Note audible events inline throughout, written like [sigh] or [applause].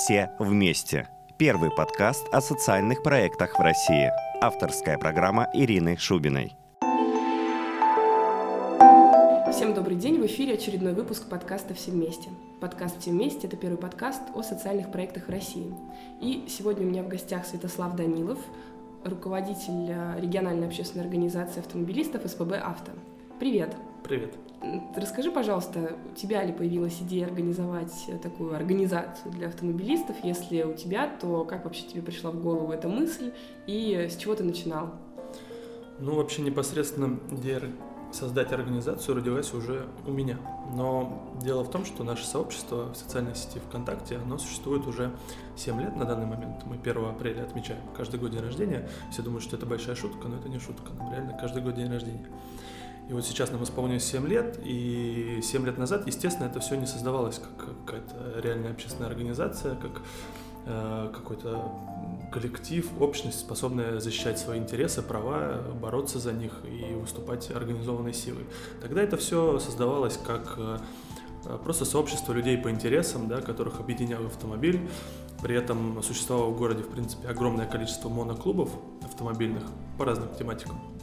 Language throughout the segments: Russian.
«Все вместе». Первый подкаст о социальных проектах в России. Авторская программа Ирины Шубиной. Всем добрый день, в эфире очередной выпуск подкаста «Все вместе». Подкаст «Все вместе» — это первый подкаст о социальных проектах в России. И сегодня у меня в гостях Святослав Данилов, руководитель э, региональной общественной организации автомобилистов СПБ «Авто». Привет! Привет! Расскажи, пожалуйста, у тебя ли появилась идея организовать такую организацию для автомобилистов? Если у тебя, то как вообще тебе пришла в голову эта мысль и с чего ты начинал? Ну, вообще непосредственно идея создать организацию родилась уже у меня. Но дело в том, что наше сообщество в социальной сети ВКонтакте, оно существует уже 7 лет на данный момент. Мы 1 апреля отмечаем каждый год день рождения. Все думают, что это большая шутка, но это не шутка. Нам реально каждый год день рождения. И вот сейчас нам исполнилось 7 лет, и 7 лет назад, естественно, это все не создавалось как какая-то реальная общественная организация, как э, какой-то коллектив, общность, способная защищать свои интересы, права, бороться за них и выступать организованной силой. Тогда это все создавалось как э, просто сообщество людей по интересам, да, которых объединял автомобиль. При этом существовало в городе, в принципе, огромное количество моноклубов автомобильных по разным тематикам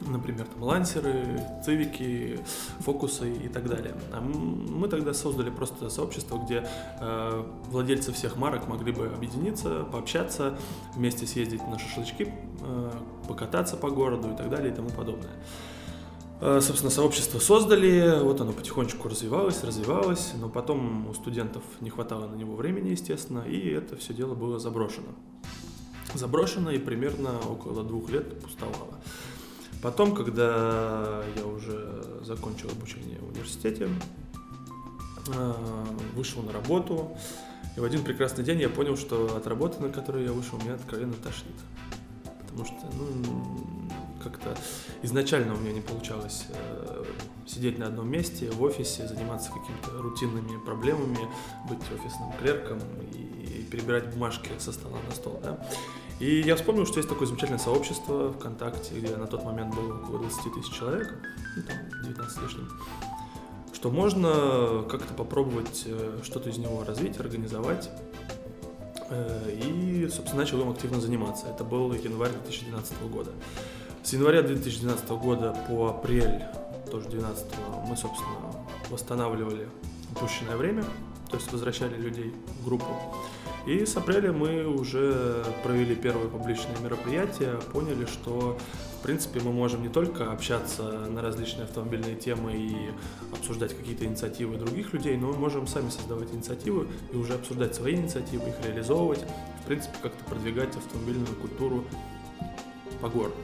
например, там, лансеры, цивики, фокусы и так далее. А мы тогда создали просто сообщество, где э, владельцы всех марок могли бы объединиться, пообщаться, вместе съездить на шашлычки, э, покататься по городу и так далее и тому подобное. Э, собственно, сообщество создали, вот оно потихонечку развивалось, развивалось, но потом у студентов не хватало на него времени, естественно, и это все дело было заброшено. Заброшено и примерно около двух лет пустовало. Потом, когда я уже закончил обучение в университете, э, вышел на работу, и в один прекрасный день я понял, что от работы, на которую я вышел, меня откровенно тошнит. Потому что, ну, как-то изначально у меня не получалось э, сидеть на одном месте в офисе, заниматься какими-то рутинными проблемами, быть офисным клерком и перебирать бумажки со стола на стол, да. И я вспомнил, что есть такое замечательное сообщество ВКонтакте, где на тот момент было около 20 тысяч человек, ну там 19 лишним, что можно как-то попробовать э, что-то из него развить, организовать. Э, и, собственно, начал им активно заниматься. Это был январь 2012 года. С января 2012 года по апрель, тоже 2012, мы, собственно, восстанавливали упущенное время, то есть возвращали людей в группу. И с апреля мы уже провели первое публичное мероприятие, поняли, что в принципе мы можем не только общаться на различные автомобильные темы и обсуждать какие-то инициативы других людей, но мы можем сами создавать инициативы и уже обсуждать свои инициативы, их реализовывать, в принципе как-то продвигать автомобильную культуру по городу.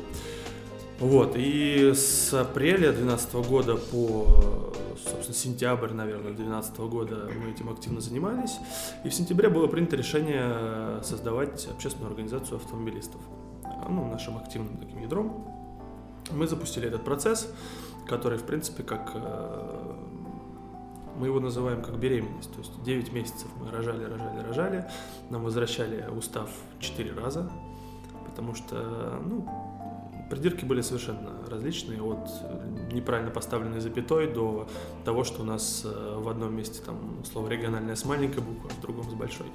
Вот, и с апреля 2012 года по, собственно, сентябрь, наверное, 2012 года мы этим активно занимались. И в сентябре было принято решение создавать общественную организацию автомобилистов. Ну, нашим активным таким ядром. Мы запустили этот процесс, который, в принципе, как э, мы его называем как беременность. То есть 9 месяцев мы рожали, рожали, рожали. Нам возвращали устав 4 раза, потому что, ну, Придирки были совершенно различные, от неправильно поставленной запятой до того, что у нас э, в одном месте там слово региональное с маленькой буквы, а в другом с большой.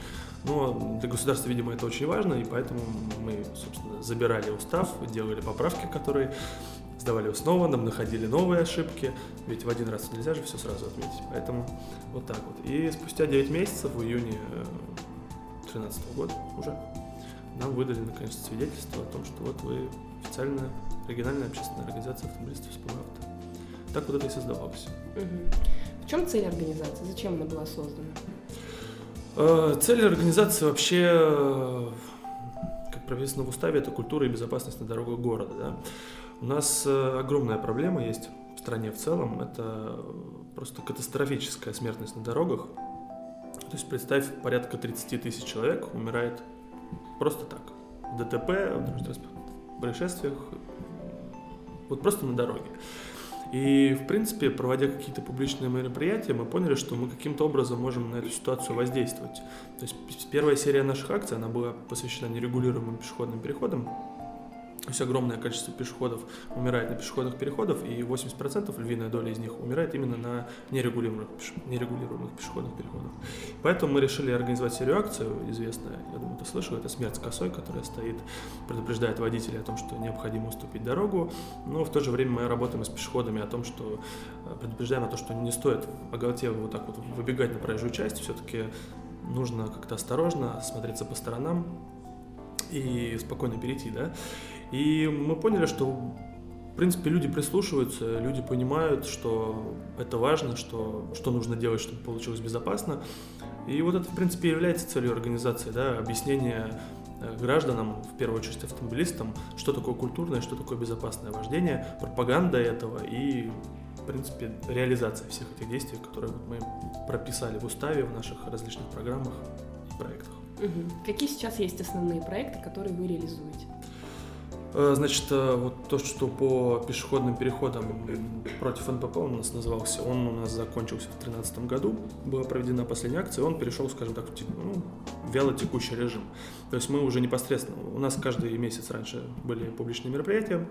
Но для государства, видимо, это очень важно, и поэтому мы, собственно, забирали устав, делали поправки, которые сдавали снова, нам находили новые ошибки, ведь в один раз нельзя же все сразу отметить, поэтому вот так вот. И спустя 9 месяцев, в июне 2013 э, года уже, нам выдали наконец свидетельство о том, что вот вы официальная региональная общественная организация автомобилистов «Спомавто». Так вот это и создавалось. Угу. В чем цель организации? Зачем она была создана? Э, цель организации вообще, как прописано в уставе, это культура и безопасность на дорогах города. Да? У нас э, огромная проблема есть в стране в целом. Это просто катастрофическая смертность на дорогах. То есть представь, порядка 30 тысяч человек умирает просто так. ДТП, происшествиях, вот просто на дороге. И, в принципе, проводя какие-то публичные мероприятия, мы поняли, что мы каким-то образом можем на эту ситуацию воздействовать. То есть первая серия наших акций, она была посвящена нерегулируемым пешеходным переходам. То есть огромное количество пешеходов умирает на пешеходных переходах, и 80% львиная доля из них умирает именно на нерегулируемых, нерегулируемых пешеходных переходах. Поэтому мы решили организовать серию акций, известная, я думаю, ты слышал, это «Смерть с косой», которая стоит, предупреждает водителей о том, что необходимо уступить дорогу, но в то же время мы работаем с пешеходами о том, что э, предупреждаем о том, что не стоит оголтело вот так вот выбегать на проезжую часть, все-таки нужно как-то осторожно смотреться по сторонам и спокойно перейти, да. И мы поняли, что в принципе, люди прислушиваются, люди понимают, что это важно, что, что нужно делать, чтобы получилось безопасно. И вот это, в принципе, является целью организации, да, объяснение э, гражданам, в первую очередь автомобилистам, что такое культурное, что такое безопасное вождение, пропаганда этого и, в принципе, реализация всех этих действий, которые мы прописали в уставе, в наших различных программах и проектах. Угу. Какие сейчас есть основные проекты, которые вы реализуете? Э, значит, э, вот то, что по пешеходным переходам против НПП он у нас назывался, он у нас закончился в 2013 году, была проведена последняя акция, он перешел, скажем так, в ну, вяло текущий режим. То есть мы уже непосредственно, у нас каждый месяц раньше были публичные мероприятия,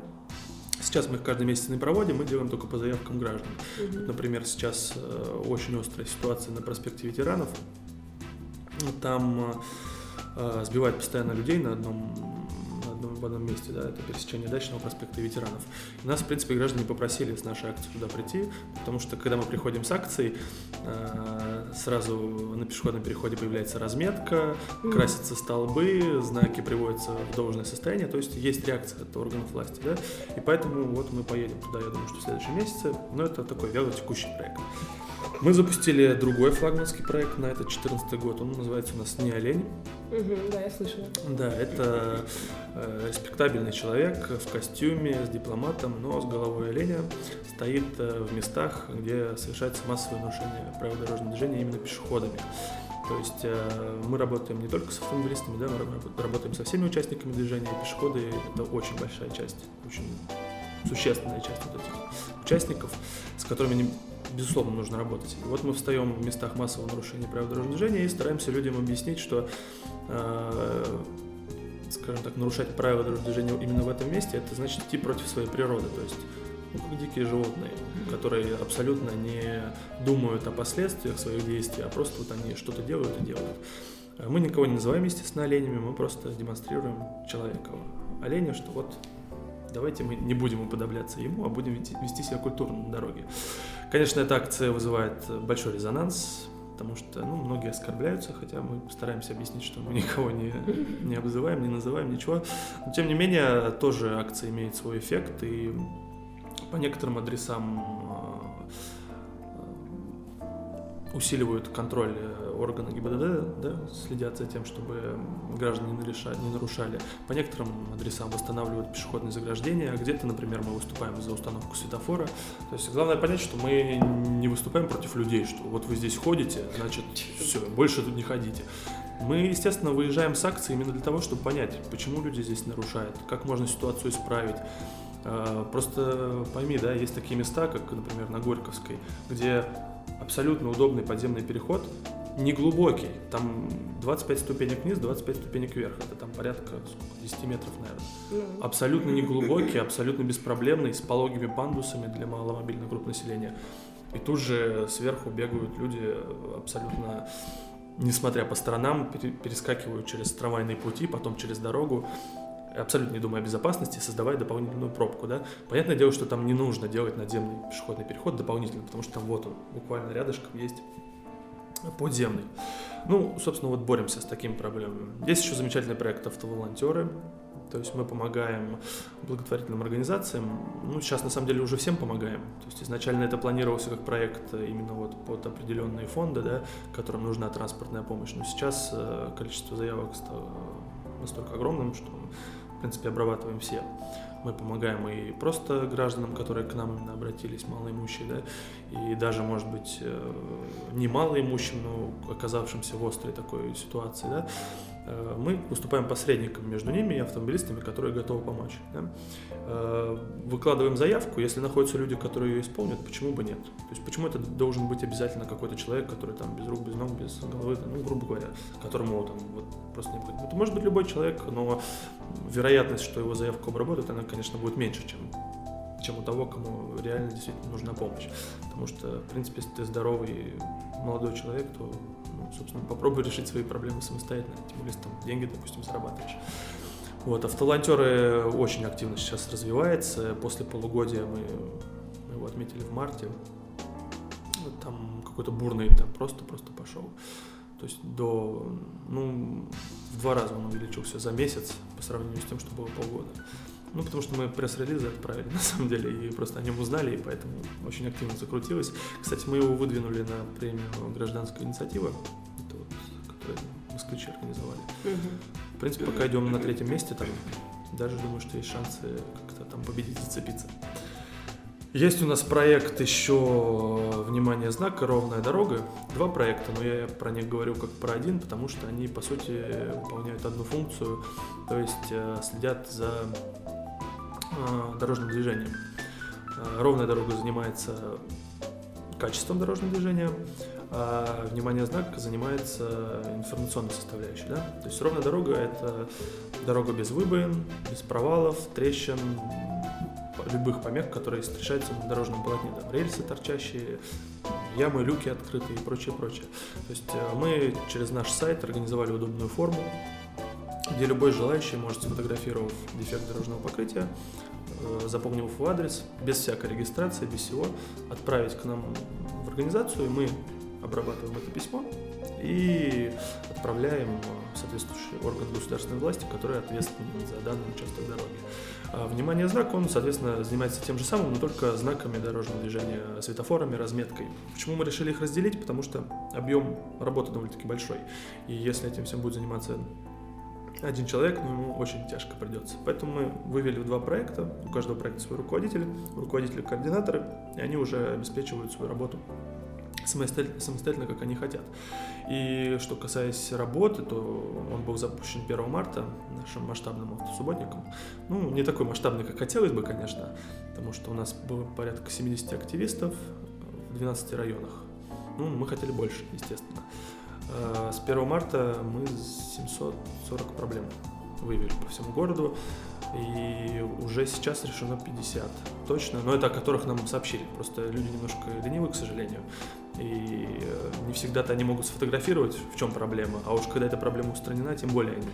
Сейчас мы их каждый месяц не проводим, мы делаем только по заявкам граждан. Mm-hmm. Например, сейчас э, очень острая ситуация на проспекте ветеранов. Там сбивают постоянно людей на одном, в одном месте, да, это пересечение Дачного проспекта и ветеранов. И нас, в принципе, граждане попросили с нашей акции туда прийти, потому что, когда мы приходим с акцией, э, сразу на пешеходном переходе появляется разметка, красятся столбы, знаки приводятся в должное состояние, то есть есть реакция от органов власти, да, и поэтому вот мы поедем туда, я думаю, что в следующем месяце, но это такой вяло текущий проект. Мы запустили другой флагманский проект на этот 14 год. Он называется у нас «Не олень». Угу, да, я слышала. Да, это э, респектабельный человек в костюме, с дипломатом, но с головой оленя стоит э, в местах, где совершается массовое нарушение правил дорожного движения именно пешеходами. То есть э, мы работаем не только с автомобилистами, да, мы работаем со всеми участниками движения. Пешеходы – это очень большая часть, очень существенная часть вот этих участников, с которыми безусловно, нужно работать. И вот мы встаем в местах массового нарушения правил дорожного движения и стараемся людям объяснить, что, э, скажем так, нарушать правила дорожного движения именно в этом месте, это значит идти против своей природы, то есть ну, как дикие животные, которые абсолютно не думают о последствиях своих действий, а просто вот они что-то делают и делают. Мы никого не называем, естественно, оленями, мы просто демонстрируем человека оленя, что вот давайте мы не будем уподобляться ему, а будем вести себя культурно на дороге. Конечно, эта акция вызывает большой резонанс, потому что ну, многие оскорбляются, хотя мы стараемся объяснить, что мы никого не, не обзываем, не называем, ничего. Но, тем не менее, тоже акция имеет свой эффект, и по некоторым адресам усиливают контроль э, органы ГИБДД, да, следят за тем, чтобы граждане не, нарушали. По некоторым адресам восстанавливают пешеходные заграждения, а где-то, например, мы выступаем за установку светофора. То есть главное понять, что мы не выступаем против людей, что вот вы здесь ходите, значит, все, больше тут не ходите. Мы, естественно, выезжаем с акцией именно для того, чтобы понять, почему люди здесь нарушают, как можно ситуацию исправить. А, просто пойми, да, есть такие места, как, например, на Горьковской, где абсолютно удобный подземный переход, не глубокий, там 25 ступенек вниз, 25 ступенек вверх, это там порядка сколько, 10 метров, наверное. Ну. Абсолютно не глубокий, абсолютно беспроблемный, с пологими пандусами для маломобильных групп населения. И тут же сверху бегают люди абсолютно, несмотря по сторонам, перескакивают через трамвайные пути, потом через дорогу абсолютно не думая о безопасности, создавая дополнительную пробку. Да? Понятное дело, что там не нужно делать надземный пешеходный переход дополнительно, потому что там вот он, буквально рядышком есть подземный. Ну, собственно, вот боремся с такими проблемами. Есть еще замечательный проект «Автоволонтеры», то есть мы помогаем благотворительным организациям. Ну, сейчас на самом деле уже всем помогаем. То есть изначально это планировался как проект именно вот под определенные фонды, да, которым нужна транспортная помощь. Но сейчас э, количество заявок стало настолько огромным, что в принципе, обрабатываем все. Мы помогаем и просто гражданам, которые к нам именно обратились, малоимущие, да, и даже, может быть, э, не малоимущим, но оказавшимся в острой такой ситуации, да. Э, мы выступаем посредником между ними и автомобилистами, которые готовы помочь. Да? Э, выкладываем заявку, если находятся люди, которые ее исполнят, почему бы нет? То есть почему это должен быть обязательно какой-то человек, который там без рук, без ног, без головы, ну, грубо говоря, которому там вот просто необходимо. Это может быть любой человек, но вероятность, что его заявку обработают, она, конечно, будет меньше, чем чем у того, кому реально действительно нужна помощь. Потому что, в принципе, если ты здоровый молодой человек, то собственно, попробуй решить свои проблемы самостоятельно, тем более, там деньги, допустим, зарабатываешь. Вот, автоволонтеры очень активно сейчас развивается. После полугодия мы, мы его отметили в марте. Вот там какой-то бурный там просто-просто пошел. То есть до, ну, в два раза он увеличился за месяц по сравнению с тем, что было полгода. Ну, потому что мы пресс-релизы отправили, [laughs] на самом деле, и просто о нем узнали, и поэтому очень активно закрутилось. Кстати, мы его выдвинули на премию «Гражданская инициатива», это вот, которую москвичи организовали. Угу. В принципе, пока идем на третьем месте, там даже думаю, что есть шансы как-то там победить, зацепиться. Есть у нас проект еще «Внимание, знак» «Ровная дорога». Два проекта, но я про них говорю как про один, потому что они, по сути, выполняют одну функцию, то есть э, следят за дорожным движением. Э, ровная дорога занимается качеством дорожного движения, а внимание знак занимается информационной составляющей. Да? То есть ровная дорога – это дорога без выбоин, без провалов, трещин, любых помех, которые встречаются на дорожном полотне. Там рельсы торчащие, ямы, люки открытые и прочее, прочее. То есть э, мы через наш сайт организовали удобную форму, где любой желающий может, сфотографировав дефект дорожного покрытия, э, запомнив его адрес, без всякой регистрации, без всего, отправить к нам в организацию, и мы обрабатываем это письмо и отправляем в соответствующий орган государственной власти, который ответственен за данный участок дороги. А внимание знак, он, соответственно, занимается тем же самым, но только знаками дорожного движения, светофорами, разметкой. Почему мы решили их разделить? Потому что объем работы довольно-таки большой. И если этим всем будет заниматься один человек, но ему очень тяжко придется. Поэтому мы вывели в два проекта, у каждого проекта свой руководитель, руководители-координаторы, и они уже обеспечивают свою работу самостоятельно, самостоятельно, как они хотят. И что касается работы, то он был запущен 1 марта нашим масштабным автосубботником. Ну, не такой масштабный, как хотелось бы, конечно, потому что у нас было порядка 70 активистов в 12 районах. Ну, мы хотели больше, естественно. Э, с 1 марта мы 740 проблем выявили по всему городу, и уже сейчас решено 50 точно, но это о которых нам сообщили, просто люди немножко ленивы, к сожалению, и э, не всегда-то они могут сфотографировать, в чем проблема, а уж когда эта проблема устранена, тем более они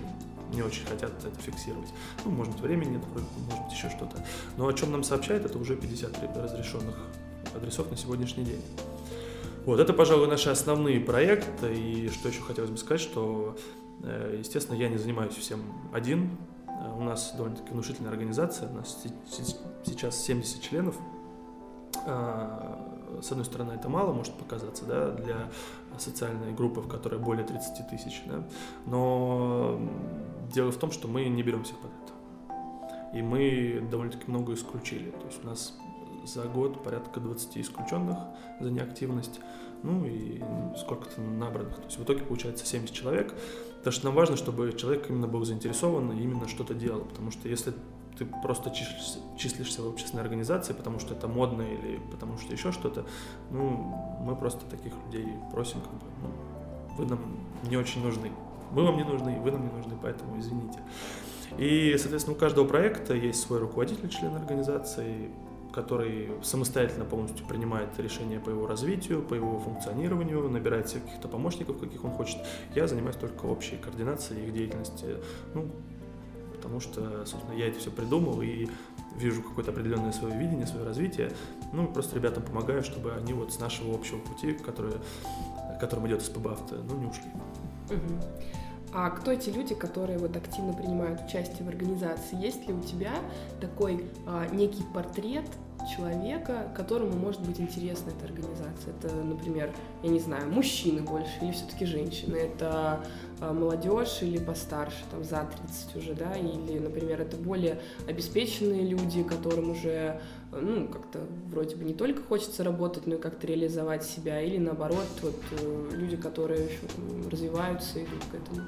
не очень хотят это фиксировать. Ну, может быть, времени нет, может быть, еще что-то. Но о чем нам сообщают, это уже 50 разрешенных адресов на сегодняшний день. Вот, это, пожалуй, наши основные проекты. И что еще хотелось бы сказать, что, э, естественно, я не занимаюсь всем один. Э, у нас довольно-таки внушительная организация. У нас сейчас 70 членов. А, с одной стороны, это мало может показаться да, для социальной группы, в которой более 30 тысяч. Да? Но дело в том, что мы не берем всех под это. И мы довольно-таки много исключили. То есть у нас за год порядка 20 исключенных за неактивность, ну и сколько-то набранных. То есть в итоге получается 70 человек. Потому что нам важно, чтобы человек именно был заинтересован и именно что-то делал. Потому что если ты просто числишься, числишься в общественной организации, потому что это модно или потому что еще что-то, ну, мы просто таких людей просим, как бы, ну, вы нам не очень нужны. Мы вам не нужны, вы нам не нужны, поэтому извините. И, соответственно, у каждого проекта есть свой руководитель, член организации, который самостоятельно полностью принимает решения по его развитию, по его функционированию, набирает себе каких-то помощников, каких он хочет. Я занимаюсь только общей координацией их деятельности, ну, потому что, собственно, я это все придумал и вижу какое-то определенное свое видение, свое развитие. Ну, просто ребятам помогаю, чтобы они вот с нашего общего пути, который, которым идет СПБ авто, ну, не ушли. А кто эти люди, которые вот активно принимают участие в организации? Есть ли у тебя такой а, некий портрет человека, которому может быть интересна эта организация. Это, например, я не знаю, мужчины больше или все-таки женщины, это а, молодежь или постарше, там за 30 уже, да, или, например, это более обеспеченные люди, которым уже, ну, как-то вроде бы не только хочется работать, но и как-то реализовать себя, или наоборот, вот э, люди, которые еще развиваются, идут к этому.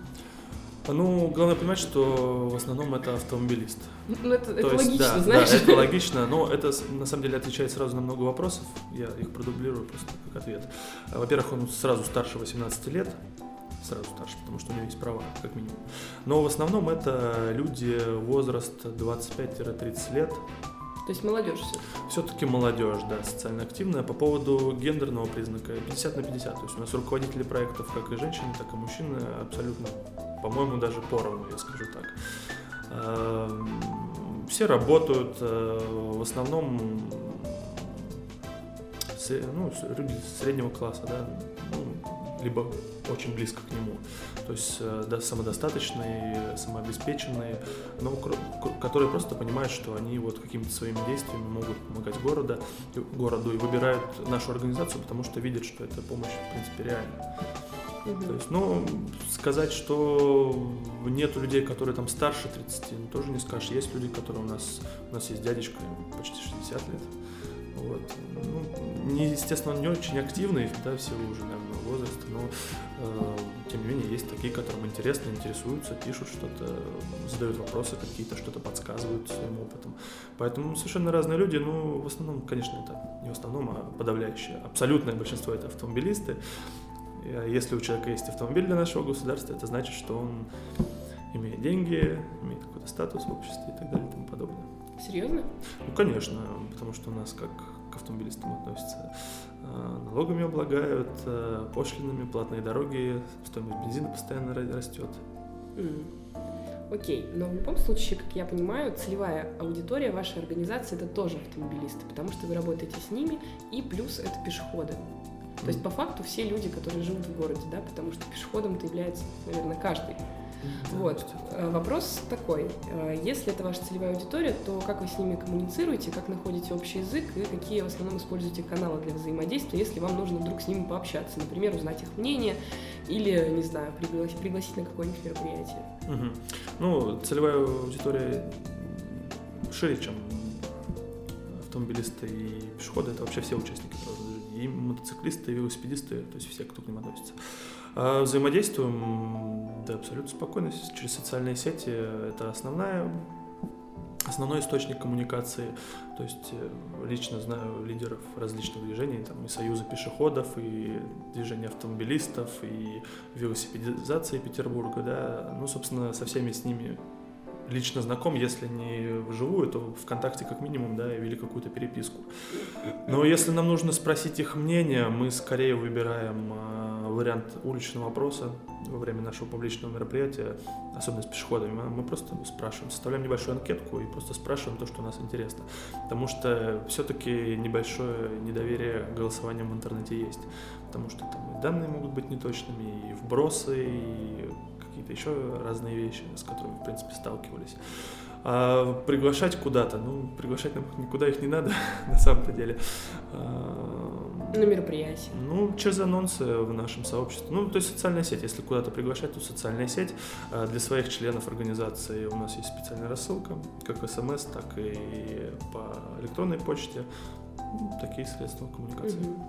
Ну, главное понимать, что в основном это автомобилист. Ну, это, это То есть, логично, да, знаешь. Да, это логично, но это на самом деле отвечает сразу на много вопросов. Я их продублирую просто как ответ. А, Во-первых, он сразу старше 18 лет, сразу старше, потому что у него есть права, как минимум. Но в основном это люди возраст 25-30 лет, То есть молодежь все. все-таки молодежь, да, социально активная. По поводу гендерного признака 50 на 50. То есть у нас руководители проектов как и женщины, так и мужчины абсолютно, по-моему, даже поровну, я скажу так. Эм, Все работают, э, в основном ну, люди среднего класса, да, ну, либо очень близко к нему. То есть э, да, самодостаточные, самообеспеченные, но которые просто понимают, что они вот какими-то своими действиями могут помогать города, городу и выбирают нашу организацию, потому что видят, что эта помощь, в принципе, реальна. То есть, ну, сказать, что нету людей, которые там старше 30, ну, тоже не скажешь. Есть люди, которые у нас, у нас есть дядечка, почти 60 лет. Вот. Ну, не, естественно, он не очень активный, да, в силу уже, наверное, возраста, но э, тем не менее есть такие, которым интересно, интересуются, пишут что-то, задают вопросы какие-то, что-то подсказывают своим опытом. Поэтому совершенно разные люди, ну, в основном, конечно, это не в основном, а подавляющее. Абсолютное большинство это автомобилисты. А Если у человека есть автомобиль для нашего государства, это значит, что он имеет деньги, имеет какой-то статус в обществе и так далее и тому подобное. Серьезно? Ну, конечно, потому что у нас как к автомобилистам относятся. э, Налогами облагают, э, пошлинами, платные дороги, стоимость бензина постоянно ра- растет. М. Окей, но в любом случае, как я понимаю, целевая аудитория вашей организации это тоже автомобилисты, потому что вы работаете с ними, и плюс это пешеходы. То есть по факту все люди, которые живут в городе, да, потому что пешеходом-то является, наверное, каждый. Вот. Э, Вопрос такой. Э, Если это ваша целевая аудитория, то как вы с ними коммуницируете, как находите общий язык и какие в основном используете каналы для взаимодействия, если вам нужно вдруг с ними пообщаться, например, узнать их мнение или, не знаю, пригласить, пригласить на какое-нибудь мероприятие. Мгм. Ну, целевая аудитория шире, чем автомобилисты и пешеходы. Это вообще все участники. И мотоциклисты, и велосипедисты, то есть все, кто к ним относится. А взаимодействуем, да, абсолютно спокойно, через социальные сети. Это основная основной источник коммуникации. То есть э, лично знаю лидеров различных движений, там и Союза пешеходов, и движения автомобилистов, и велосипедизации Петербурга, да. Ну, собственно, со всеми с ними лично знаком, если не вживую, то ВКонтакте как минимум, да, вели какую-то переписку. Но если нам нужно спросить их мнение, мы скорее выбираем э, вариант уличного опроса во время нашего публичного мероприятия, особенно с пешеходами. Мы, просто спрашиваем, составляем небольшую анкетку и просто спрашиваем то, что нас интересно. Потому что все-таки небольшое недоверие к голосованиям в интернете есть. Потому что там и данные могут быть неточными, и вбросы, и какие-то еще разные вещи, с которыми, в принципе, сталкивались. А приглашать куда-то, ну, приглашать нам никуда их не надо, [laughs] на самом-то деле. А, На мероприятие. ну, через анонсы в нашем сообществе. Ну, то есть социальная сеть. Если куда-то приглашать, то социальная сеть. А Для своих членов организации у нас есть специальная рассылка, как смс, так и по электронной почте. Ну, Такие средства коммуникации. Мгм.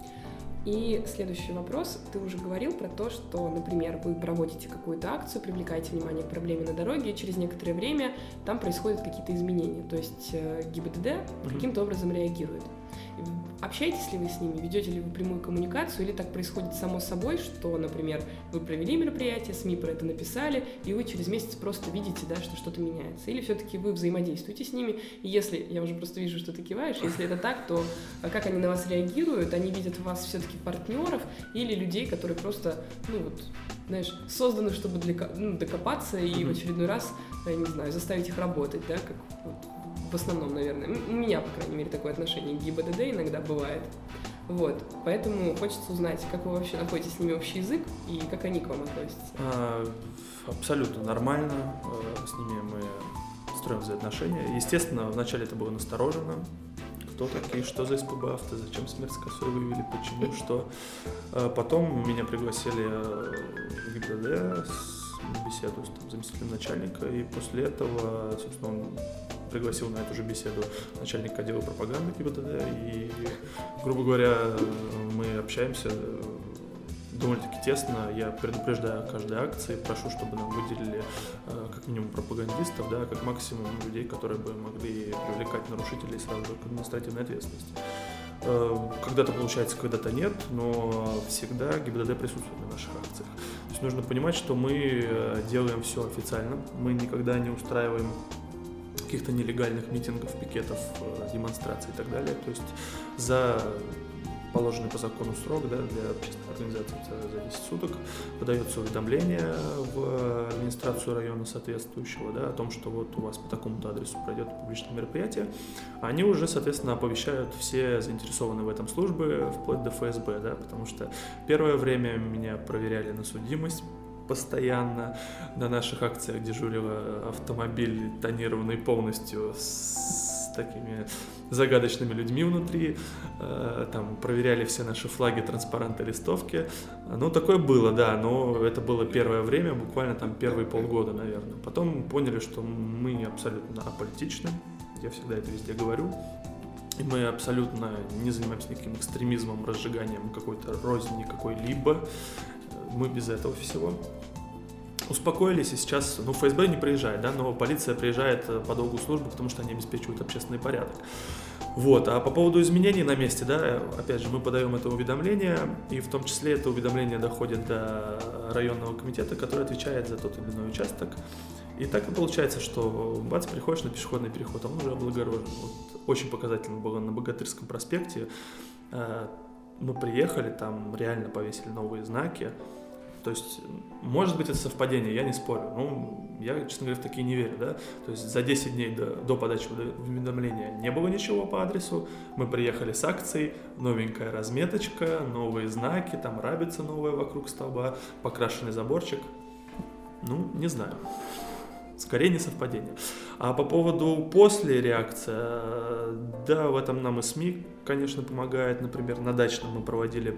И следующий вопрос. Ты уже говорил про то, что, например, вы проводите какую-то акцию, привлекаете внимание к проблеме на дороге, и через некоторое время там происходят какие-то изменения. То есть э, ГИБДД Мгм. каким-то образом реагирует. Общаетесь ли вы с ними, ведете ли вы прямую коммуникацию, или так происходит само собой, что, например, вы провели мероприятие, СМИ про это написали, и вы через месяц просто видите, да, что что-то меняется. Или все-таки вы взаимодействуете с ними, и если, я уже просто вижу, что ты киваешь, если это так, то а как они на вас реагируют? Они видят в вас все-таки партнеров или людей, которые просто, ну вот, знаешь, созданы, чтобы для, ну, докопаться и в очередной раз, я не знаю, заставить их работать, да, как вот в основном, наверное. У меня, по крайней мере, такое отношение к ГИБДД иногда бывает. Вот, поэтому хочется узнать, как вы вообще находите с ними общий язык и как они к вам относятся. А, Абсолютно нормально. э, С ними мы строим взаимоотношения. Естественно, вначале это было настороженно. Кто такие, что за СПБ авто, зачем смерть с косой вывели, почему, [laughs] что. А Потом меня пригласили э, в ГИБДД с- беседу с там, заместителем начальника, и после этого, собственно, он пригласил на эту же беседу начальника отдела пропаганды ГИБДД, и, грубо говоря, мы общаемся э, довольно-таки тесно. Я предупреждаю о каждой акции, прошу, чтобы нам выделили э, как минимум пропагандистов, да, как максимум людей, которые бы могли привлекать нарушителей сразу к административной ответственности. Э, когда-то получается, когда-то нет, но всегда ГИБДД присутствует на наших акциях. То есть нужно понимать, что мы делаем все официально, мы никогда не устраиваем каких-то нелегальных митингов, пикетов, э, демонстраций и так далее. То есть за положенный по закону срок да, для общественной организации за 10 суток подается уведомление в администрацию района соответствующего да, о том, что вот у вас по такому-то адресу пройдет публичное мероприятие. Они уже, соответственно, оповещают все заинтересованные в этом службы, вплоть до ФСБ, да, потому что первое время меня проверяли на судимость, постоянно на наших акциях дежурил автомобиль, тонированный полностью с такими загадочными людьми внутри, э, там проверяли все наши флаги, транспаранты, листовки. Ну, такое было, да, но это было первое время, буквально там первые полгода, наверное. Потом поняли, что мы абсолютно аполитичны, я всегда это везде говорю, и мы абсолютно не занимаемся никаким экстремизмом, разжиганием какой-то розни какой-либо. Мы без этого всего успокоились, и сейчас, ну, ФСБ не приезжает, да, но полиция приезжает э, по долгу службы, потому что они обеспечивают общественный порядок. Вот, а по поводу изменений на месте, да, опять же, мы подаем это уведомление, и в том числе это уведомление доходит до районного комитета, который отвечает за тот или иной участок. И так и получается, что бац, приходишь на пешеходный переход, а он уже облагорожен. Вот, очень показательно было на Богатырском проспекте. Э, мы приехали, там реально повесили новые знаки, то есть, может быть, это совпадение, я не спорю. Ну, я, честно говоря, в такие не верю, да. То есть, за 10 дней до, до подачи уведомления не было ничего по адресу. Мы приехали с акцией, новенькая разметочка, новые знаки, там рабица новая вокруг столба, покрашенный заборчик. Ну, не знаю. Скорее не совпадение. А по поводу после реакция, да, в этом нам и СМИ, конечно, помогает. Например, на дачном мы проводили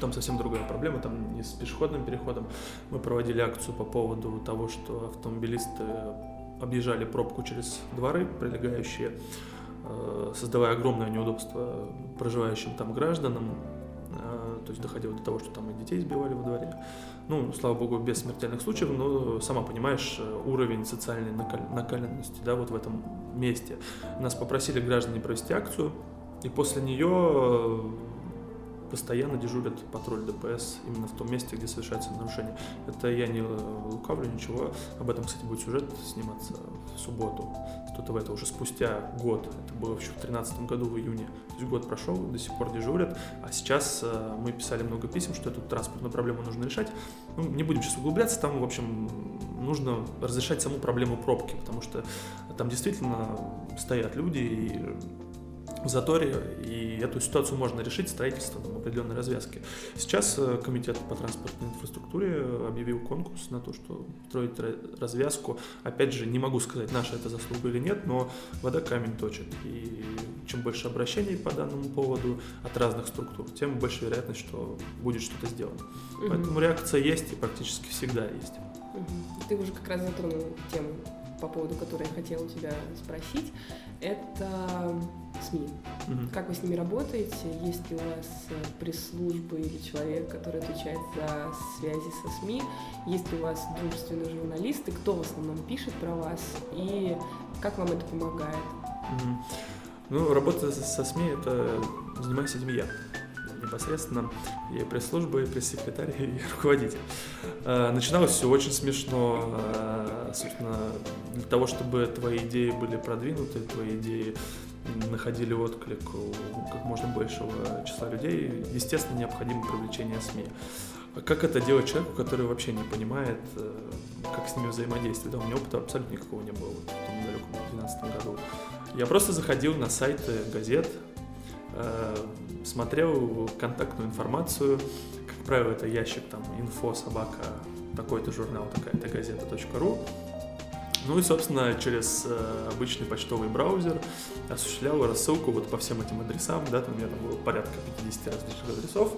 там совсем другая проблема, там не с пешеходным переходом. Мы проводили акцию по поводу того, что автомобилисты объезжали пробку через дворы, прилегающие, э, создавая огромное неудобство проживающим там гражданам. Э, то есть доходило до того, что там и детей сбивали во дворе. Ну, слава богу, без смертельных случаев, но сама понимаешь уровень социальной накаленности да, вот в этом месте. Нас попросили граждане провести акцию, и после нее постоянно дежурят патруль ДПС именно в том месте, где совершается нарушение. Это я не лукавлю ничего. Об этом, кстати, будет сюжет сниматься в субботу. В это уже спустя год. Это было еще в 2013 году, в июне. То есть год прошел, до сих пор дежурят. А сейчас э, мы писали много писем, что эту транспортную проблему нужно решать. Ну, не будем сейчас углубляться. Там, в общем, нужно разрешать саму проблему пробки, потому что там действительно стоят люди и в заторе, и эту ситуацию можно решить строительством определенной развязки. Сейчас э, Комитет по транспортной инфраструктуре объявил конкурс на то, что строить развязку. Опять же, не могу сказать, наша это заслуга или нет, но вода камень точит. И чем больше обращений по данному поводу от разных структур, тем больше вероятность, что будет что-то сделано. Угу. Поэтому реакция есть и практически всегда есть. Ты уже как раз затронул тему по поводу которой я хотела у тебя спросить, это СМИ. Угу. Как вы с ними работаете? Есть ли у вас э, пресс-службы или человек, который отвечает за связи со СМИ? Есть ли у вас дружественные журналисты? Кто в основном пишет про вас? И как вам это помогает? Угу. Ну, работа со СМИ — это занимаюсь этим я непосредственно и пресс-служба, и пресс-секретарь, [laughs] и руководитель. Э, начиналось все очень смешно. Э, собственно, для того, чтобы твои идеи были продвинуты, твои идеи находили отклик у как можно большего числа людей, естественно, необходимо привлечение СМИ. Как это делать человеку, который вообще не понимает, э, как с ними взаимодействовать? Да, у меня опыта абсолютно никакого не было в том далеком 2012 году. Я просто заходил на сайты газет, смотрел контактную информацию, как правило, это ящик там info собака такой-то журнал, такая-то газета.ру. Ну и, собственно, через э, обычный почтовый браузер осуществлял рассылку вот по всем этим адресам, да, там у меня там было порядка 50 различных адресов.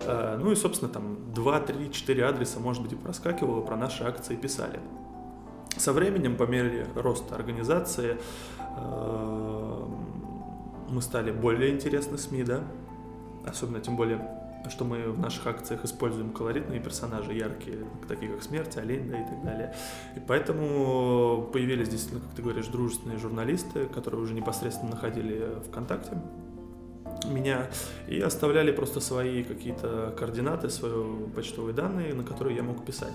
Э, ну и, собственно, там 2, 3, 4 адреса, может быть, и проскакивало, про наши акции писали. Со временем, по мере роста организации, э, мы стали более интересны СМИ, да, особенно тем более что мы в наших акциях используем колоритные персонажи, яркие, такие как смерть, олень, да и так далее. И поэтому появились действительно, как ты говоришь, дружественные журналисты, которые уже непосредственно находили ВКонтакте меня и оставляли просто свои какие-то координаты, свои почтовые данные, на которые я мог писать.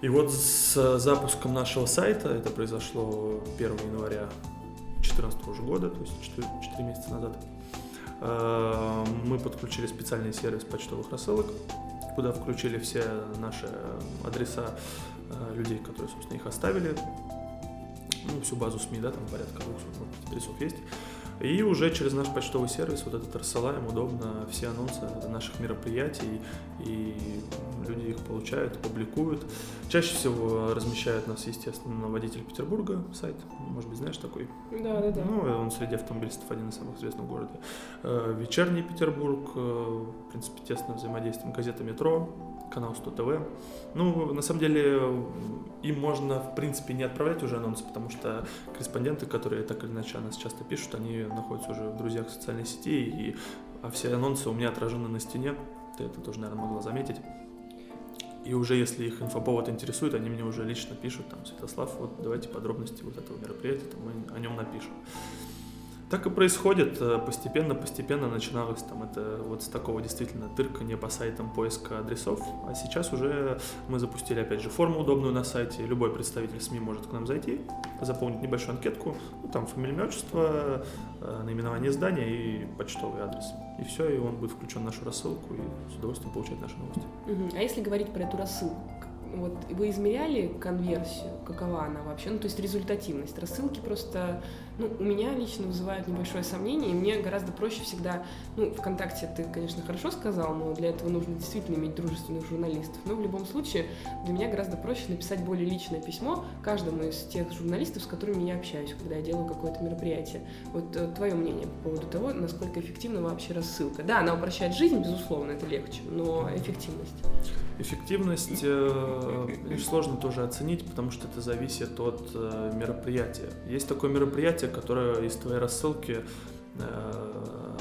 И вот с запуском нашего сайта, это произошло 1 января 2014 года, то есть 4, 4 месяца назад, Э, мы подключили специальный сервис почтовых рассылок, куда включили все наши адреса э, людей, которые, собственно, их оставили. Ну, всю базу СМИ, да, там порядка 200 адресов есть. И уже через наш почтовый сервис вот этот рассылаем удобно все анонсы наших мероприятий, и люди их получают, публикуют. Чаще всего размещают нас, естественно, водитель Петербурга, сайт, может быть, знаешь такой? Да, да, да. Ну, он среди автомобилистов один из самых известных в городе. Э, Вечерний Петербург, э, в принципе, тесно взаимодействуем. Газета «Метро», канал 100 ТВ. Ну, на самом деле, им можно, в принципе, не отправлять уже анонсы, потому что корреспонденты, которые так или иначе о нас часто пишут, они находятся уже в друзьях социальной сети, и а все анонсы у меня отражены на стене. Ты это тоже, наверное, могла заметить. И уже если их инфоповод интересует, они мне уже лично пишут, там, Святослав, вот давайте подробности вот этого мероприятия, там, мы о нем напишем. Так и происходит постепенно-постепенно начиналось там это вот с такого действительно тыркания по сайтам поиска адресов, а сейчас уже мы запустили опять же форму удобную на сайте, любой представитель СМИ может к нам зайти, заполнить небольшую анкетку, ну, там фамилия, отчество, э, наименование здания и почтовый адрес. И все, и он будет включен в нашу рассылку и с удовольствием получать наши новости. А если говорить про эту рассылку, вот вы измеряли конверсию, какова она вообще, ну то есть результативность рассылки просто ну, у меня лично вызывает небольшое сомнение, и мне гораздо проще всегда, ну, ВКонтакте ты, конечно, хорошо сказал, но для этого нужно действительно иметь дружественных журналистов, но в любом случае для меня гораздо проще написать более личное письмо каждому из тех журналистов, с которыми я общаюсь, когда я делаю какое-то мероприятие. Вот э, твое мнение по поводу того, насколько эффективна вообще рассылка. Да, она упрощает жизнь, безусловно, это легче, но эффективность. Эффективность э, сложно тоже оценить, потому что это зависит от э, мероприятия. Есть такое мероприятие, которое из твоей рассылки э,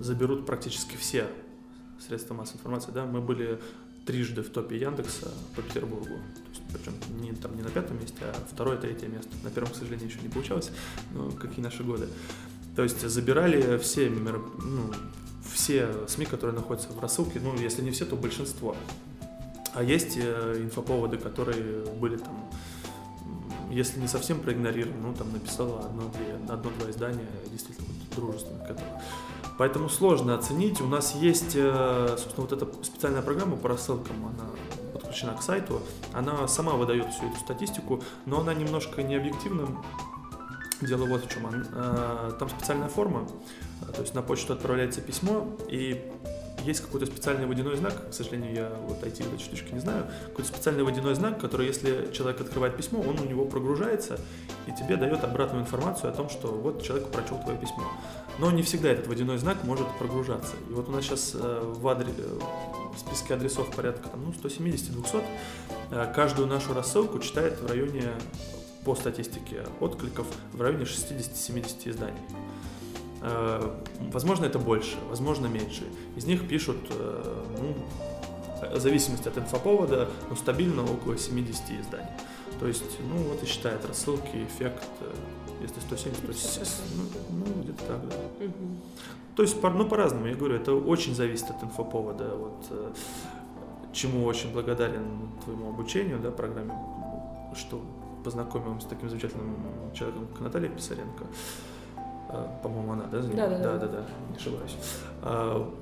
заберут практически все средства массовой информации. Да? Мы были трижды в топе Яндекса по Петербургу. Причем не, там, не на пятом месте, а второе, третье место. На первом, к сожалению, еще не получалось, но какие наши годы. То есть забирали все, ну, все СМИ, которые находятся в рассылке, ну, если не все, то большинство. А есть э, инфоповоды, которые были там, если не совсем проигнорированы, ну, там написало одно-две одно-два издания действительно вот, дружественных к этому. Поэтому сложно оценить. У нас есть, э, собственно, вот эта специальная программа по рассылкам, она подключена к сайту, она сама выдает всю эту статистику, но она немножко не объективным. Дело вот в чем. Э, там специальная форма, то есть на почту отправляется письмо, и есть какой-то специальный водяной знак, к сожалению, я вот IT этой штучки не знаю, какой-то специальный водяной знак, который, если человек открывает письмо, он у него прогружается и тебе дает обратную информацию о том, что вот человек прочел твое письмо. Но не всегда этот водяной знак может прогружаться. И вот у нас сейчас э, в, адре... Э, в списке адресов порядка там, ну, 170-200. Э, каждую нашу рассылку читает в районе, по статистике откликов, в районе 60-70 изданий. Э, возможно, это больше, возможно, меньше. Из них пишут, э, ну, в зависимости от инфоповода, но стабильно около 70 изданий. То есть, ну вот и считает рассылки, эффект, э, если 170, то есть, ну, ну где-то так, да. Угу. То есть, ну, по-разному, я говорю, это очень зависит от инфоповода, вот, чему очень благодарен твоему обучению, да, программе, что познакомил с таким замечательным человеком, как Наталья Писаренко. А, по-моему, она, да? Да, да, да. Да, да, не ошибаюсь. А,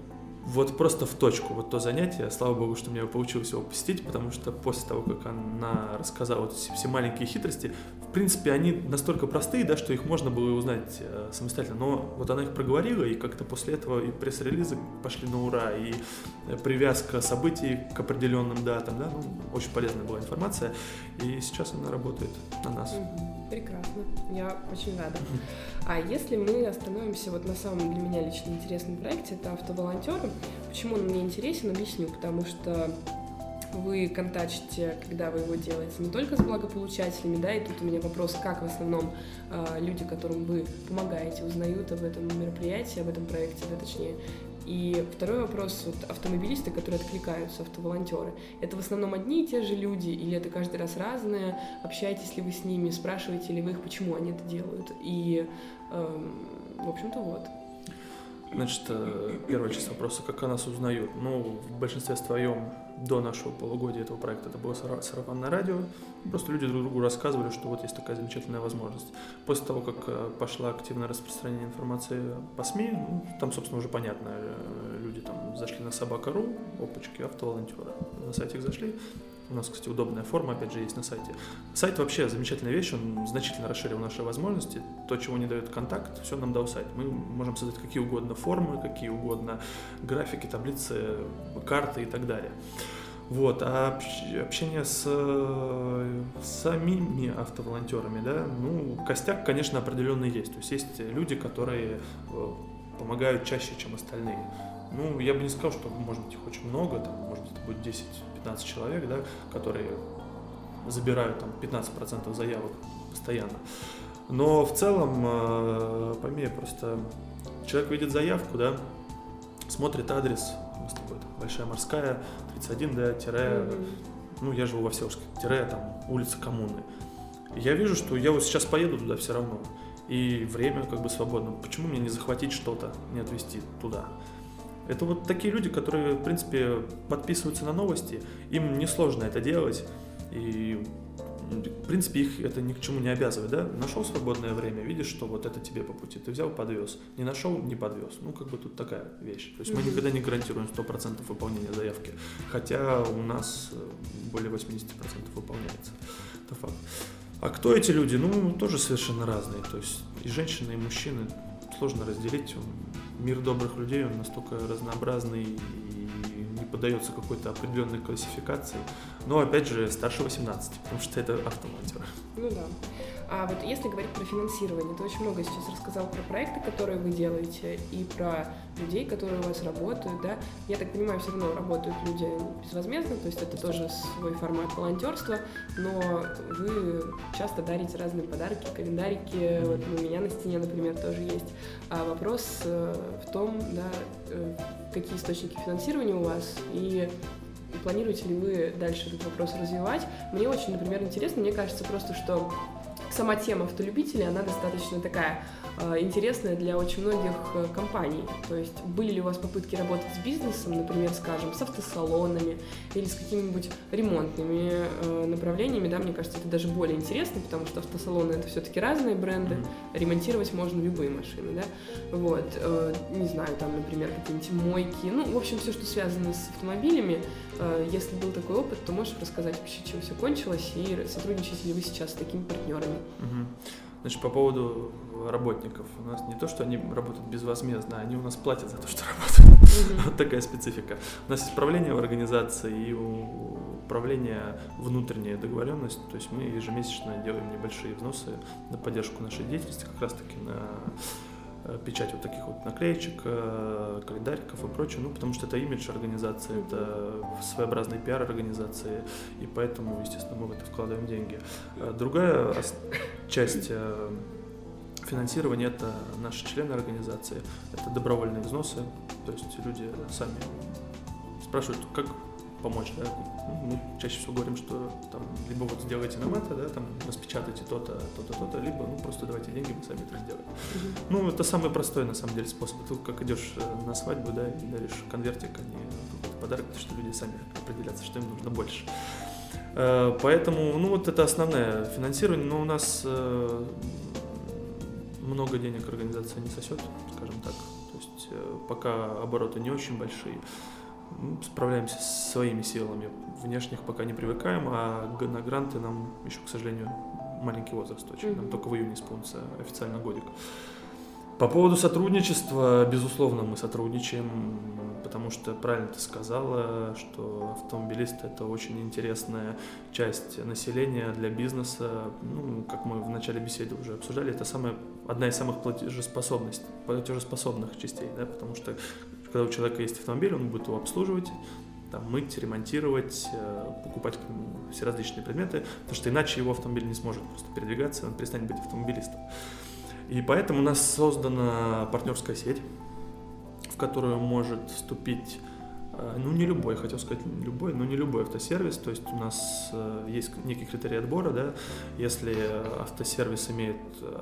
вот просто в точку, вот то занятие, слава богу, что мне получилось его посетить, потому что после того, как она рассказала вот все маленькие хитрости, в принципе, они настолько простые, да, что их можно было узнать э, самостоятельно, но вот она их проговорила, и как-то после этого и пресс-релизы пошли на ура, и э, привязка событий к определенным датам, да, ну, очень полезная была информация, и сейчас она работает на нас. Прекрасно, я очень рада. А если мы остановимся вот на самом для меня лично интересном проекте, это автоволонтеры, Почему он мне интересен, объясню. Потому что вы контачите, когда вы его делаете, не только с благополучателями, да, и тут у меня вопрос, как в основном э, люди, которым вы помогаете, узнают об этом мероприятии, об этом проекте, да, точнее, И второй вопрос, вот автомобилисты, которые откликаются, автоволонтеры, это в основном одни и те же люди, или это каждый раз разные? Общаетесь ли вы с ними, спрашиваете ли вы их, почему они это делают? И, эм, в общем-то, вот. Значит, э, первая часть вопроса, как о нас узнают? Ну, в большинстве своем до нашего полугодия этого проекта это было сарафанное радио. Просто люди друг другу рассказывали, что вот есть такая замечательная возможность. После того, как э, пошла активное распространение информации по СМИ, ну, там, собственно, уже понятно, э, люди там зашли на собака.ру, опачки, автоволонтеры. На сайте их зашли, у нас, кстати, удобная форма, опять же, есть на сайте. Сайт вообще замечательная вещь, он значительно расширил наши возможности. То, чего не дает контакт, все нам дал сайт. Мы можем создать какие угодно формы, какие угодно графики, таблицы, карты и так далее. Вот, а общение с, с самими автоволонтерами, да, ну, костяк, конечно, определенный есть. То есть есть люди, которые э, помогают чаще, чем остальные. Ну, я бы не сказал, что, может быть, их очень много, там, может быть, это будет 10 15 человек, да, которые забирают там 15% заявок постоянно. Но в целом, э, пойми, просто человек видит заявку, да, смотрит адрес, у нас такой, там, Большая Морская, 31, да, тире, mm-hmm. ну, я живу во Всеволожске, тире, там, улица Коммуны. я вижу, что я вот сейчас поеду туда все равно, и время как бы свободно. Почему мне не захватить что-то, не отвезти туда? Это вот такие люди, которые, в принципе, подписываются на новости, им несложно это делать, и, в принципе, их это ни к чему не обязывает, да? Нашел свободное время, видишь, что вот это тебе по пути, ты взял, подвез, не нашел, не подвез. Ну, как бы тут такая вещь. То есть мы никогда не гарантируем 100% выполнения заявки, хотя у нас э, более 80% выполняется. Это факт. А кто эти люди? Ну, тоже совершенно разные. То есть и женщины, и мужчины сложно разделить мир добрых людей, он настолько разнообразный и не поддается какой-то определенной классификации. Но, опять же, старше 18, потому что это автоматер. Ну да. А вот если говорить про финансирование, ты очень много сейчас рассказал про проекты, которые вы делаете, и про людей, которые у вас работают, да. Я так понимаю, все равно работают люди безвозмездно, то есть это тоже свой формат волонтерства, но вы часто дарите разные подарки, календарики, вот у меня на стене, например, тоже есть. А вопрос э, в том, да, э, какие источники финансирования у вас и планируете ли вы дальше этот вопрос развивать. Мне очень, например, интересно, мне кажется просто, что сама тема автолюбителей, она достаточно такая интересная для очень многих э, компаний. То есть были ли у вас попытки работать с бизнесом, например, скажем, с автосалонами или с какими-нибудь ремонтными э, направлениями, да, мне кажется, это даже более интересно, потому что автосалоны это все-таки разные бренды, ремонтировать можно любые машины, да, вот, не знаю, там, например, какие-нибудь мойки, ну, в общем, все, что связано с автомобилями, если был такой опыт, то можешь рассказать вообще, чем все кончилось и сотрудничаете ли вы сейчас с такими партнерами? Значит, по поводу работников. У нас не то, что они работают безвозмездно, они у нас платят за то, что работают. mm Вот такая специфика. У нас есть управление в организации и управление внутренняя договоренность. То есть мы ежемесячно делаем небольшие взносы на поддержку нашей деятельности, как раз таки на Э, печать вот таких вот наклеечек, э, календариков и прочее, ну, потому что это имидж организации, это своеобразный пиар организации, и поэтому, естественно, мы в это вкладываем деньги. Э, другая часть финансирования – это наши члены организации, это добровольные взносы, то есть люди сами спрашивают, как помочь, да, мы чаще всего говорим, что там либо вот сделайте нам это, да, там распечатайте то-то, то-то, то-то, либо ну просто давайте деньги, мы сами это сделаем. Mm-hmm. Ну, это самый простой на самом деле способ. Ты как идешь э, на свадьбу, да, и даришь конвертик, а не подарок, потому что люди сами определятся, что им нужно больше. Э, поэтому, ну вот это основное финансирование, но у нас э, много денег организация не сосет, скажем так. То есть пока обороты не очень большие, справляемся своими силами. Внешних пока не привыкаем, а на гранты нам еще, к сожалению, маленький возраст очень. Нам только в июне исполнится официально годик. По поводу сотрудничества, безусловно, мы сотрудничаем, потому что правильно ты сказала, что автомобилист это очень интересная часть населения для бизнеса. Ну, как мы в начале беседы уже обсуждали, это самая, одна из самых платежеспособных, платежеспособных частей, да, потому что когда у человека есть автомобиль, он будет его обслуживать, там, мыть, ремонтировать, э, покупать все различные предметы, потому что иначе его автомобиль не сможет просто передвигаться, он перестанет быть автомобилистом. И поэтому у нас создана партнерская сеть, которую может вступить Э, ну, не любой, хотел сказать любой, но не любой автосервис. То есть у нас э, есть некий критерий отбора, да. Если автосервис имеет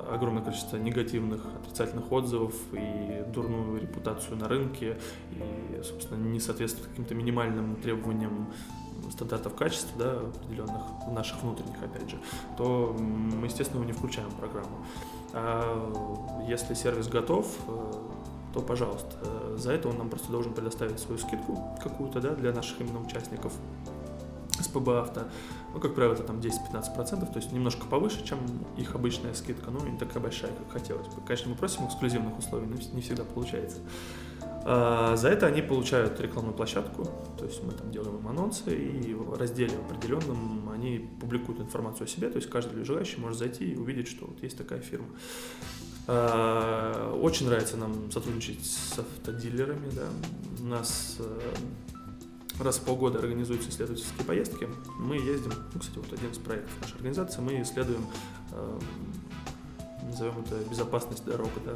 огромное количество негативных, отрицательных отзывов и дурную репутацию на рынке, и, собственно, не соответствует каким-то минимальным требованиям стандартов качества, да, определенных, наших внутренних, опять же, то мы, естественно, его не включаем в программу. А если сервис готов, э, то пожалуйста. Э, за это он нам просто должен предоставить свою скидку какую-то, да, для наших именно участников с ПБ авто. Ну, как правило, это там 10-15%, то есть немножко повыше, чем их обычная скидка, но не такая большая, как хотелось бы. Конечно, мы просим эксклюзивных условий, но не всегда получается. А за это они получают рекламную площадку, то есть мы там делаем им анонсы, и в разделе определенном они публикуют информацию о себе, то есть каждый желающий может зайти и увидеть, что вот есть такая фирма. А, очень нравится нам сотрудничать с автодилерами. Да. У нас э, раз в полгода организуются исследовательские поездки. Мы ездим, ну, кстати, вот один из проектов нашей организации, мы исследуем, э, назовем это безопасность дорог, да,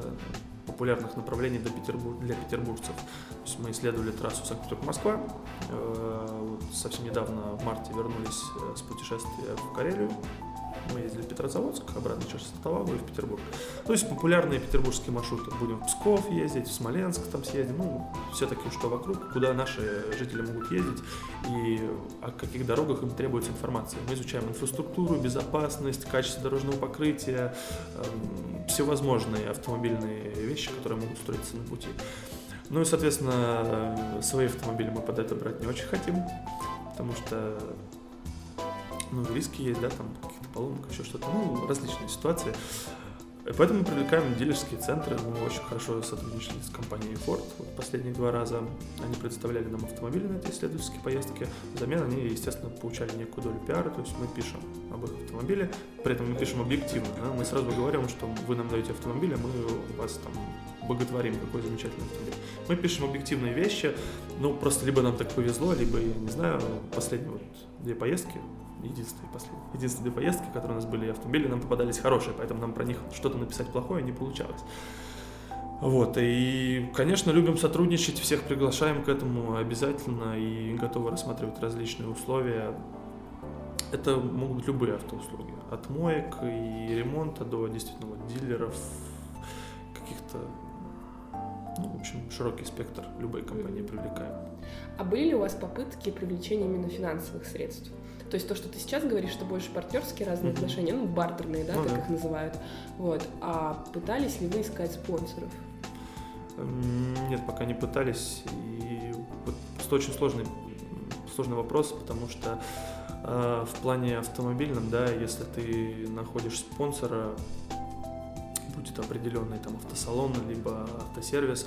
популярных направлений для, Петербур... для петербуржцев. То есть мы исследовали трассу Санкт-Петербург-Москва. Э, вот совсем недавно в марте вернулись с путешествия в Карелию мы ездили в Петрозаводск, обратно через Салтовагу и в Петербург. То есть популярные петербургские маршруты. Будем в Псков ездить, в Смоленск там съездим. Ну, все-таки что вокруг, куда наши жители могут ездить и о каких дорогах им требуется информация. Мы изучаем инфраструктуру, безопасность, качество дорожного покрытия, э, всевозможные автомобильные вещи, которые могут строиться на пути. Ну и, соответственно, свои автомобили мы под это брать не очень хотим, потому что ну, риски есть, да, там поломка, еще что-то, ну, различные ситуации. Поэтому мы привлекаем дилерские центры. Мы очень хорошо сотрудничали с компанией Ford. Вот последние два раза они предоставляли нам автомобили на эти исследовательские поездки. Взамен они, естественно, получали некую долю пиара, то есть мы пишем об их автомобиле, при этом мы пишем объективно. Да? Мы сразу говорим, что вы нам даете автомобиль, а мы вас там боготворим, какой замечательный автомобиль. Мы пишем объективные вещи, ну, просто либо нам так повезло, либо, я не знаю, последние вот две поездки единственные, последние, единственные поездки, которые у нас были автомобили, нам попадались хорошие, поэтому нам про них что-то написать плохое не получалось. Вот, и, конечно, любим сотрудничать, всех приглашаем к этому обязательно и готовы рассматривать различные условия. Это могут быть любые автоуслуги, от моек и ремонта до действительно вот, дилеров, каких-то, ну, в общем, широкий спектр любой компании привлекаем. А были ли у вас попытки привлечения именно финансовых средств? То есть то, что ты сейчас говоришь, что больше партнерские разные mm-hmm. отношения, ну, бартерные, да, ну, как да. их называют. Вот. А пытались ли вы искать спонсоров? Нет, пока не пытались. И вот это очень сложный, сложный вопрос, потому что э, в плане автомобильном, да, если ты находишь спонсора, будь это определенный там автосалон, либо автосервис,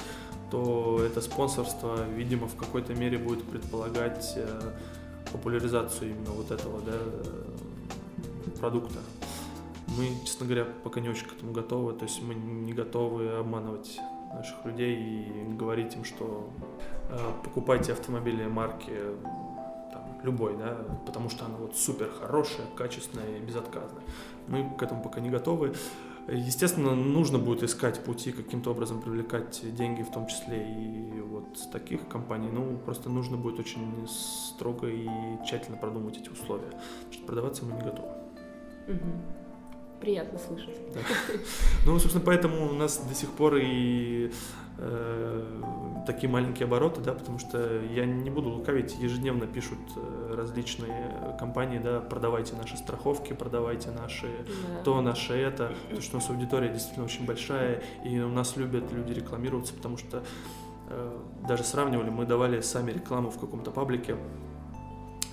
то это спонсорство, видимо, в какой-то мере будет предполагать э, популяризацию именно вот этого да, продукта. Мы, честно говоря, пока не очень к этому готовы, то есть мы не готовы обманывать наших людей и говорить им, что э, покупайте автомобили марки там, любой, да, потому что она вот супер хорошая, качественная и безотказная. Мы к этому пока не готовы. Естественно, нужно будет искать пути, каким-то образом привлекать деньги, в том числе и вот с таких компаний. Ну, просто нужно будет очень строго и тщательно продумать эти условия, потому что продаваться мы не готовы. Угу. Приятно слышать. Да. Ну, собственно, поэтому у нас до сих пор и такие маленькие обороты, да, потому что я не буду лукавить, ежедневно пишут э, различные компании, да, продавайте наши страховки, продавайте наши да. то, наше это, потому что у нас аудитория действительно очень большая, и у нас любят люди рекламироваться, потому что э, даже сравнивали, мы давали сами рекламу в каком-то паблике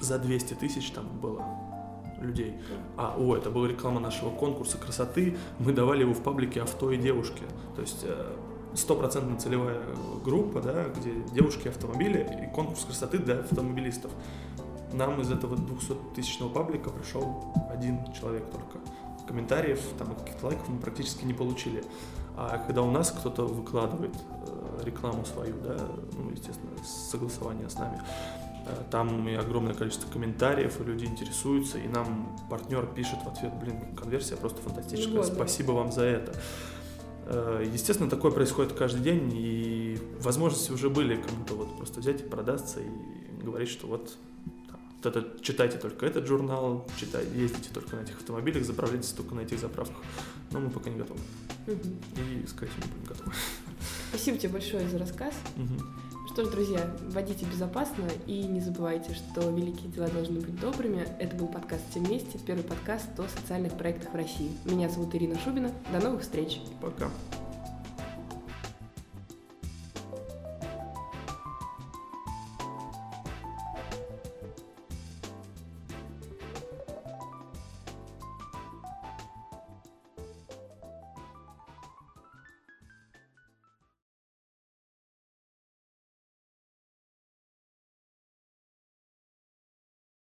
за 200 тысяч там было людей. А, о, это была реклама нашего конкурса красоты. Мы давали его в паблике авто и девушки. То есть э, стопроцентная целевая группа, да, где девушки автомобили и конкурс красоты для автомобилистов. Нам из этого 200-тысячного паблика пришел один человек только. Комментариев, там, каких-то лайков мы практически не получили. А когда у нас кто-то выкладывает э, рекламу свою, да, ну, естественно, согласование с нами, Э, там и огромное количество комментариев, и люди интересуются, и нам партнер пишет в ответ, блин, конверсия просто фантастическая, спасибо вам за это. Э, естественно, такое происходит каждый день, и возможности уже были кому-то вот просто взять и продаться и говорить, что вот вот это, читайте только этот журнал, читайте, ездите только на этих автомобилях, заправляйтесь только на этих заправках. Но мы пока не готовы. Угу. И, скорее всего, не будем готовы. Спасибо тебе большое за рассказ. Угу. Что ж, друзья, водите безопасно и не забывайте, что великие дела должны быть добрыми. Это был подкаст «Все вместе», первый подкаст о социальных проектах в России. Меня зовут Ирина Шубина. До новых встреч. Пока.